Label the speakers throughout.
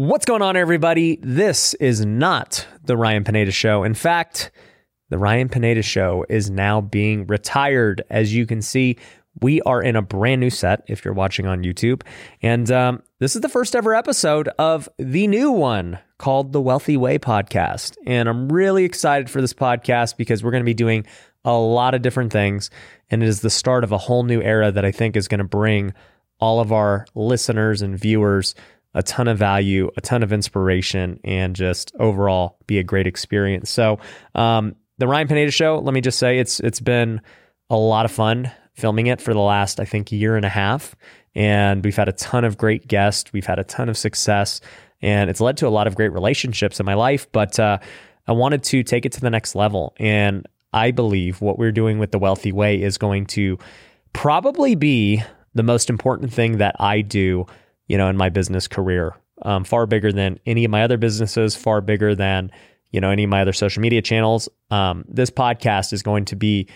Speaker 1: What's going on, everybody? This is not the Ryan Pineda Show. In fact, the Ryan Pineda Show is now being retired. As you can see, we are in a brand new set if you're watching on YouTube. And um, this is the first ever episode of the new one called the Wealthy Way podcast. And I'm really excited for this podcast because we're going to be doing a lot of different things. And it is the start of a whole new era that I think is going to bring all of our listeners and viewers a ton of value, a ton of inspiration, and just overall be a great experience. So, um, the Ryan Pineda Show, let me just say, it's it's been a lot of fun filming it for the last, I think, year and a half, and we've had a ton of great guests, we've had a ton of success, and it's led to a lot of great relationships in my life. But uh, I wanted to take it to the next level, and I believe what we're doing with the Wealthy Way is going to probably be the most important thing that I do you know, in my business career. Um, far bigger than any of my other businesses, far bigger than, you know, any of my other social media channels. Um, this podcast is going to be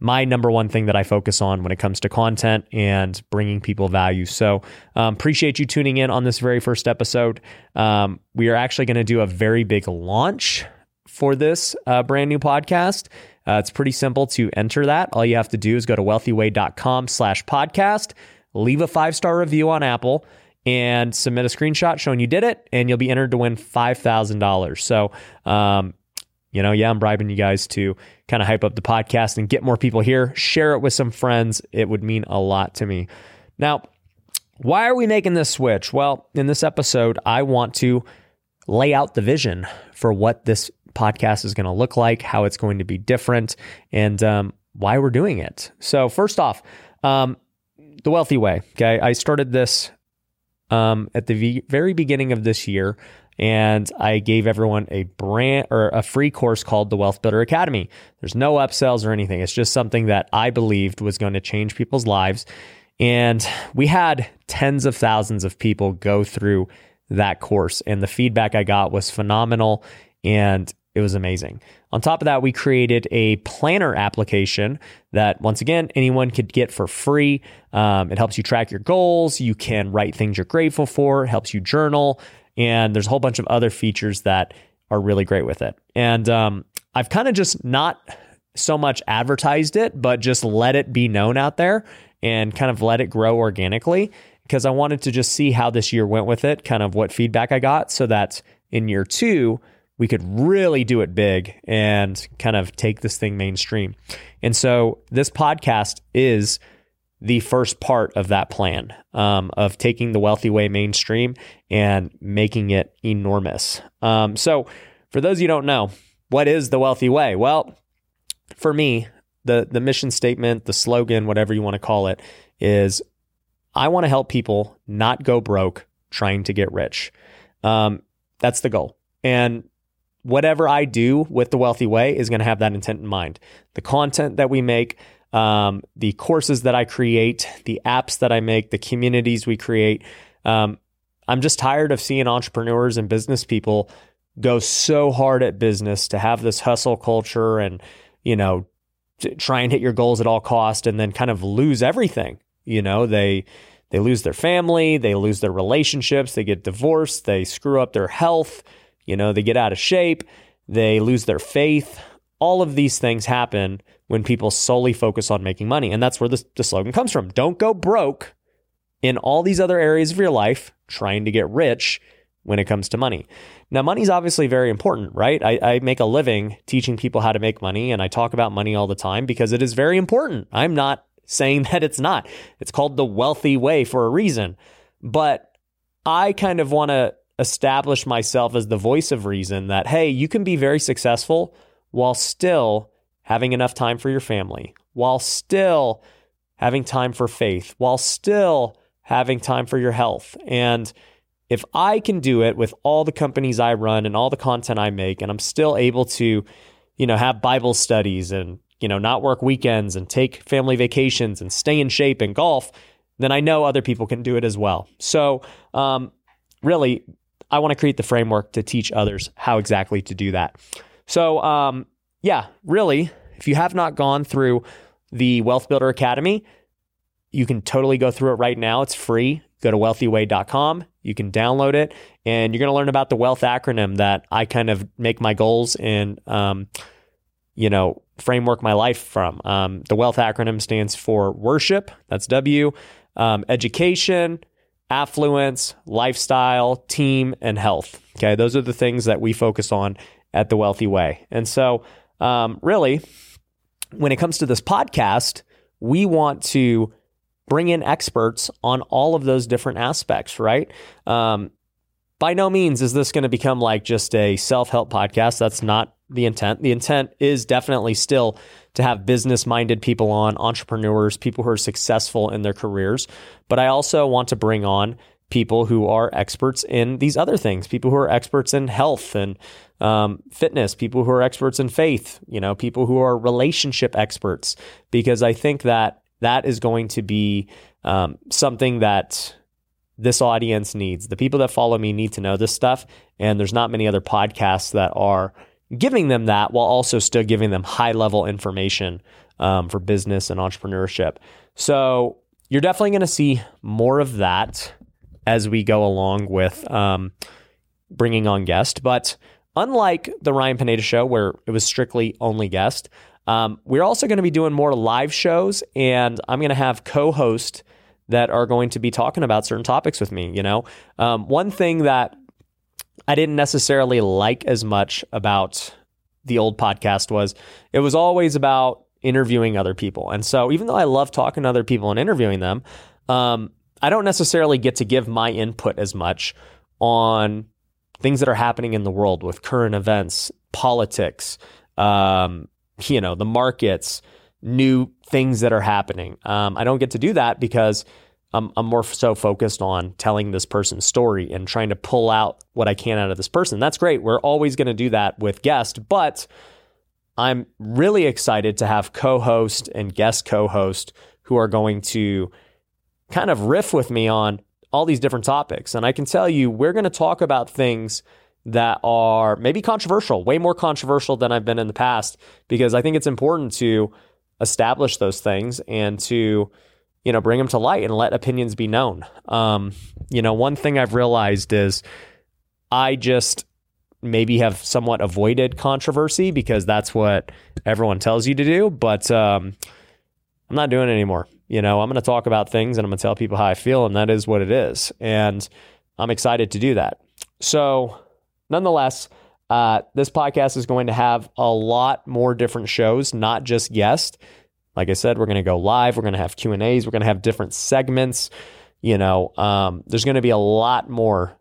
Speaker 1: my number one thing that I focus on when it comes to content and bringing people value. So, um, appreciate you tuning in on this very first episode. Um, we are actually going to do a very big launch for this uh, brand new podcast. Uh, it's pretty simple to enter that. All you have to do is go to wealthyway.com slash podcast leave a five star review on Apple and submit a screenshot showing you did it, and you'll be entered to win $5,000. So, um, you know, yeah, I'm bribing you guys to kind of hype up the podcast and get more people here. Share it with some friends. It would mean a lot to me. Now, why are we making this switch? Well, in this episode, I want to lay out the vision for what this podcast is going to look like, how it's going to be different, and um, why we're doing it. So, first off, um, the wealthy way. Okay. I started this um, at the v- very beginning of this year and I gave everyone a brand or a free course called the Wealth Builder Academy. There's no upsells or anything. It's just something that I believed was going to change people's lives. And we had tens of thousands of people go through that course, and the feedback I got was phenomenal. And it was amazing. On top of that, we created a planner application that, once again, anyone could get for free. Um, it helps you track your goals. You can write things you're grateful for, helps you journal. And there's a whole bunch of other features that are really great with it. And um, I've kind of just not so much advertised it, but just let it be known out there and kind of let it grow organically because I wanted to just see how this year went with it, kind of what feedback I got, so that in year two, we could really do it big and kind of take this thing mainstream. And so this podcast is the first part of that plan um, of taking the wealthy way mainstream and making it enormous. Um, so, for those you don't know, what is the wealthy way? Well, for me, the the mission statement, the slogan, whatever you want to call it, is I want to help people not go broke trying to get rich. Um, that's the goal. And whatever I do with the wealthy way is going to have that intent in mind. The content that we make, um, the courses that I create, the apps that I make, the communities we create. Um, I'm just tired of seeing entrepreneurs and business people go so hard at business to have this hustle culture and, you know, try and hit your goals at all cost and then kind of lose everything. You know, they, they lose their family, they lose their relationships, they get divorced, they screw up their health, you know, they get out of shape, they lose their faith. All of these things happen when people solely focus on making money. And that's where the, slogan comes from. Don't go broke in all these other areas of your life trying to get rich when it comes to money. Now, money is obviously very important, right? I, I, make a living teaching people how to make money, and I talk about money all the time because it is very important. I'm not saying that it's not. It's called the wealthy way for a reason. But I kind of want to establish myself as the voice of reason that, hey, you can be very successful while still having enough time for your family, while still having time for faith, while still having time for your health. And if I can do it with all the companies I run and all the content I make, and I'm still able to, you know, have Bible studies and, you know, not work weekends and take family vacations and stay in shape and golf, then I know other people can do it as well. So, um, really, I want to create the framework to teach others how exactly to do that. So, um, yeah, really, if you have not gone through the Wealth Builder Academy, you can totally go through it right now. It's free. Go to wealthyway.com. You can download it, and you're going to learn about the wealth acronym that I kind of make my goals and, um, you know, framework my life from. Um, the wealth acronym stands for worship. That's W. Um, education, affluence, lifestyle, team, and health. Okay, those are the things that we focus on at the Wealthy Way. And so, um, really, when it comes to this podcast, we want to bring in experts on all of those different aspects, right? Um, by no means is this going to become like just a self help podcast. That's not the intent. The intent is definitely still to have business minded people on, entrepreneurs, people who are successful in their careers. But I also want to bring on people who are experts in these other things, people who are experts in health and um, fitness, people who are experts in faith, you know, people who are relationship experts, because I think that that is going to be um, something that this audience needs. The people that follow me need to know this stuff. And there's not many other podcasts that are giving them that while also still giving them high level information um, for business and entrepreneurship. So you're definitely going to see more of that as we go along with um, bringing on guests. But unlike the Ryan Pineda show, where it was strictly only guest, um, we're also going to be doing more live shows, and I'm going to have co hosts that are going to be talking about certain topics with me. You know, um, one thing that I didn't necessarily like as much about the old podcast was it was always about interviewing other people. And so even though I love talking to other people and interviewing them, um, I don't necessarily get to give my input as much on things that are happening in the world with current events, politics, um, you know, the markets, new things that are happening. Um, I don't get to do that because I'm, I'm more so focused on telling this person's story and trying to pull out what I can out of this person. That's great. We're always going to do that with guests, but I'm really excited to have co host and guest co host who are going to kind of riff with me on all these different topics. And I can tell you, we're going to talk about things that are maybe controversial, way more controversial than I've been in the past, because I think it's important to establish those things and to you know, bring them to light and let opinions be known. Um, you know, one thing I've realized is I just maybe have somewhat avoided controversy because that's what everyone tells you to do, but um, I'm not doing it anymore. You know, I'm going to talk about things and I'm going to tell people how I feel, and that is what it is. And I'm excited to do that. So, nonetheless, uh, this podcast is going to have a lot more different shows, not just guests. Like I said, we're going to go live. We're going to have Q and A's. We're going to have different segments. You know, um, there's going to be a lot more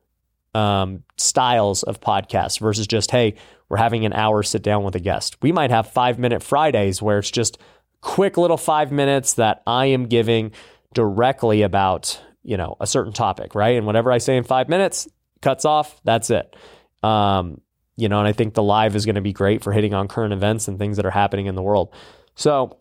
Speaker 1: um, styles of podcasts versus just hey, we're having an hour sit down with a guest. We might have five minute Fridays where it's just quick little five minutes that I am giving directly about you know a certain topic, right? And whatever I say in five minutes cuts off. That's it. Um, you know, and I think the live is going to be great for hitting on current events and things that are happening in the world. So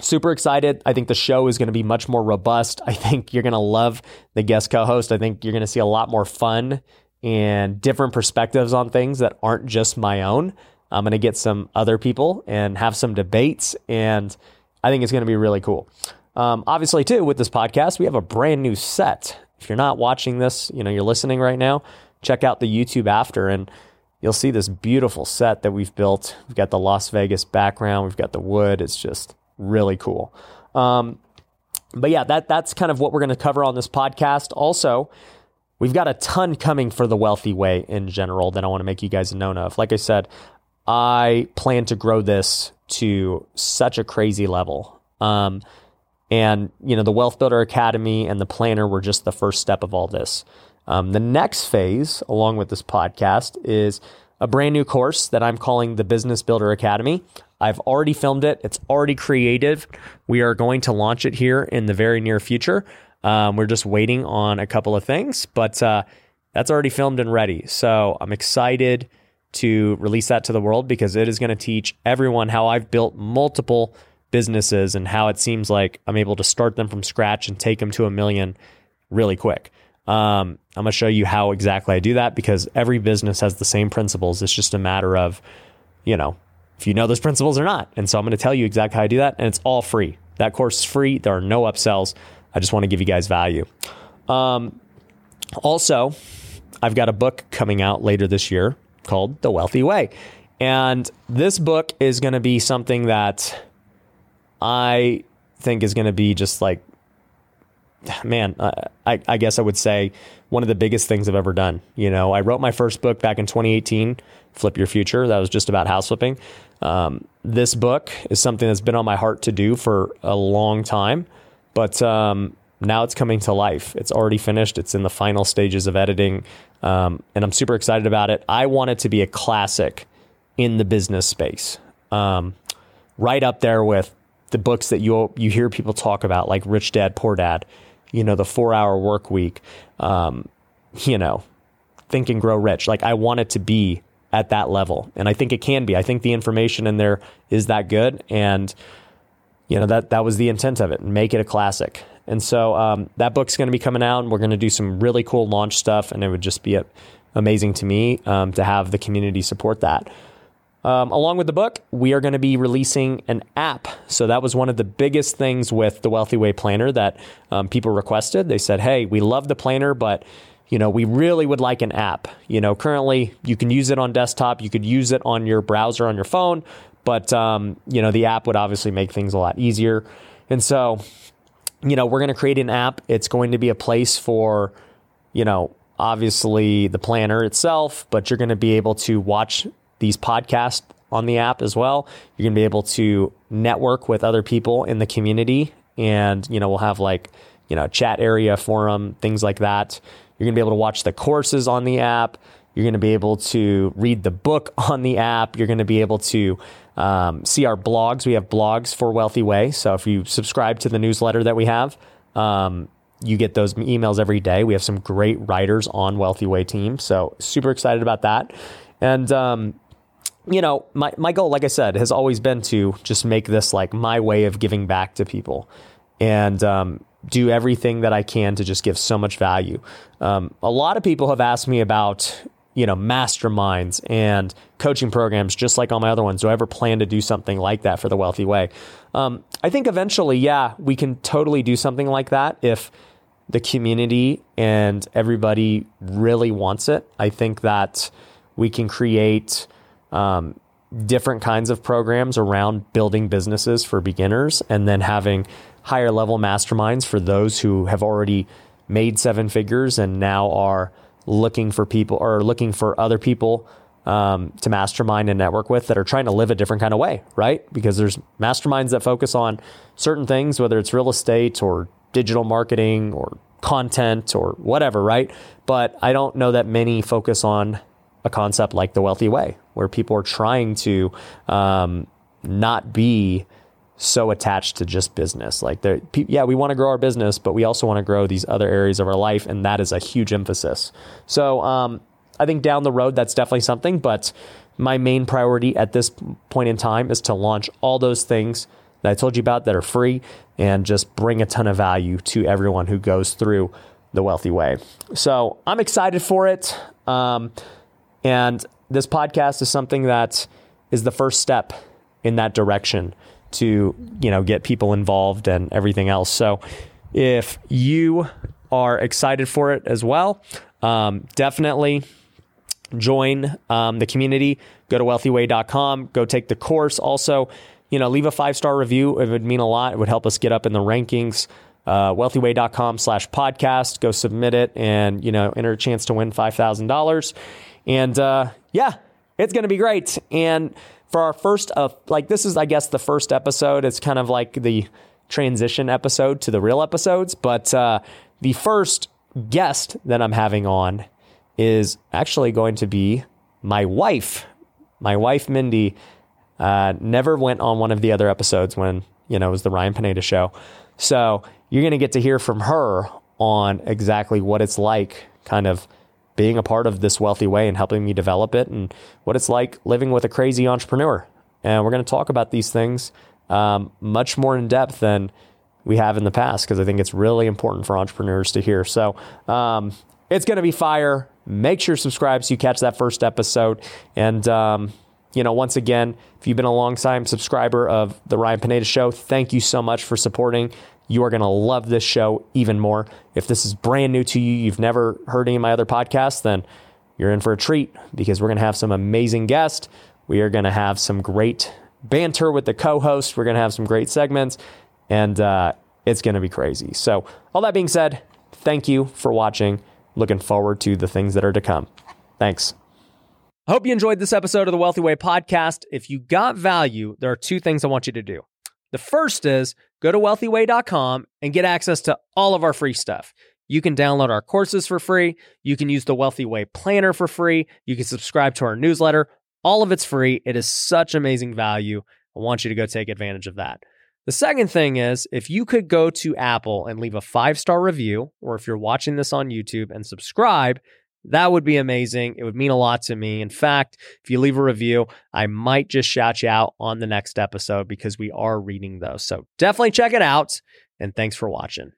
Speaker 1: Super excited. I think the show is going to be much more robust. I think you're going to love the guest co host. I think you're going to see a lot more fun and different perspectives on things that aren't just my own. I'm going to get some other people and have some debates, and I think it's going to be really cool. Um, obviously, too, with this podcast, we have a brand new set. If you're not watching this, you know, you're listening right now, check out the YouTube after and you'll see this beautiful set that we've built. We've got the Las Vegas background, we've got the wood. It's just really cool. Um, but yeah, that that's kind of what we're going to cover on this podcast. Also, we've got a ton coming for the wealthy way in general that I want to make you guys known of. Like I said, I plan to grow this to such a crazy level. Um, and you know, the Wealth Builder Academy and the Planner were just the first step of all this. Um, the next phase, along with this podcast, is a brand new course that I'm calling the Business Builder Academy. I've already filmed it. It's already creative. We are going to launch it here in the very near future. Um, we're just waiting on a couple of things, but uh, that's already filmed and ready. So I'm excited to release that to the world because it is going to teach everyone how I've built multiple businesses and how it seems like I'm able to start them from scratch and take them to a million really quick. Um, I'm going to show you how exactly I do that because every business has the same principles. It's just a matter of, you know, if you know those principles or not. And so I'm going to tell you exactly how I do that. And it's all free. That course is free. There are no upsells. I just want to give you guys value. Um, also, I've got a book coming out later this year called The Wealthy Way. And this book is going to be something that I think is going to be just like, man, I, I guess I would say one of the biggest things I've ever done. You know, I wrote my first book back in 2018, Flip Your Future. That was just about house flipping. Um, this book is something that's been on my heart to do for a long time, but um, now it's coming to life. It's already finished. It's in the final stages of editing, um, and I'm super excited about it. I want it to be a classic in the business space, um, right up there with the books that you you hear people talk about, like Rich Dad Poor Dad, you know, the Four Hour Work Week, um, you know, Think and Grow Rich. Like I want it to be at that level, and I think it can be. I think the information in there is that good, and you know that that was the intent of it. Make it a classic. And so um, that book's going to be coming out, and we're going to do some really cool launch stuff. And it would just be amazing to me um, to have the community support that. Um, along with the book, we are going to be releasing an app. So that was one of the biggest things with the Wealthy Way Planner that um, people requested. They said, "Hey, we love the planner, but you know, we really would like an app. You know, currently you can use it on desktop, you could use it on your browser on your phone, but um, you know, the app would obviously make things a lot easier. And so, you know, we're going to create an app. It's going to be a place for, you know, obviously the planner itself, but you're going to be able to watch these podcasts on the app as well. You're going to be able to network with other people in the community and, you know, we'll have like, you know, chat area, forum, things like that. You're going to be able to watch the courses on the app. You're going to be able to read the book on the app. You're going to be able to um, see our blogs. We have blogs for Wealthy Way. So if you subscribe to the newsletter that we have, um, you get those emails every day. We have some great writers on Wealthy Way team. So super excited about that. And, um, you know, my, my goal, like I said, has always been to just make this like my way of giving back to people and um, do everything that I can to just give so much value. Um, a lot of people have asked me about, you know, masterminds and coaching programs, just like all my other ones. Do I ever plan to do something like that for the wealthy way? Um, I think eventually, yeah, we can totally do something like that if the community and everybody really wants it. I think that we can create um, different kinds of programs around building businesses for beginners and then having higher level masterminds for those who have already made seven figures and now are looking for people or looking for other people um, to mastermind and network with that are trying to live a different kind of way, right? Because there's masterminds that focus on certain things, whether it's real estate or digital marketing or content or whatever, right? But I don't know that many focus on a concept like the wealthy way, where people are trying to um, not be so attached to just business. Like, yeah, we want to grow our business, but we also want to grow these other areas of our life, and that is a huge emphasis. So, um, I think down the road, that's definitely something. But my main priority at this point in time is to launch all those things that I told you about that are free and just bring a ton of value to everyone who goes through the wealthy way. So I'm excited for it. Um, and this podcast is something that is the first step in that direction to, you know, get people involved and everything else. So if you are excited for it as well, um, definitely join um, the community. Go to wealthyway.com, go take the course. Also, you know, leave a five star review. It would mean a lot. It would help us get up in the rankings. Uh, wealthyway.com slash podcast. Go submit it and, you know, enter a chance to win $5,000. And uh, yeah, it's going to be great. And for our first, uh, like, this is, I guess, the first episode. It's kind of like the transition episode to the real episodes. But uh, the first guest that I'm having on is actually going to be my wife. My wife, Mindy, uh, never went on one of the other episodes when, you know, it was the Ryan Pineda show. So you're going to get to hear from her on exactly what it's like kind of being a part of this wealthy way and helping me develop it and what it's like living with a crazy entrepreneur. And we're going to talk about these things um, much more in depth than we have in the past because I think it's really important for entrepreneurs to hear. So um, it's going to be fire. Make sure subscribe so you catch that first episode. And, um, you know, once again, if you've been a long time subscriber of the Ryan Pineda Show, thank you so much for supporting. You are going to love this show even more. If this is brand new to you, you've never heard any of my other podcasts, then you're in for a treat because we're going to have some amazing guests. We are going to have some great banter with the co host. We're going to have some great segments, and uh, it's going to be crazy. So, all that being said, thank you for watching. Looking forward to the things that are to come. Thanks. I hope you enjoyed this episode of the Wealthy Way podcast. If you got value, there are two things I want you to do. The first is go to wealthyway.com and get access to all of our free stuff. You can download our courses for free. You can use the Wealthy Way planner for free. You can subscribe to our newsletter. All of it's free. It is such amazing value. I want you to go take advantage of that. The second thing is if you could go to Apple and leave a five star review, or if you're watching this on YouTube and subscribe, that would be amazing. It would mean a lot to me. In fact, if you leave a review, I might just shout you out on the next episode because we are reading those. So definitely check it out. And thanks for watching.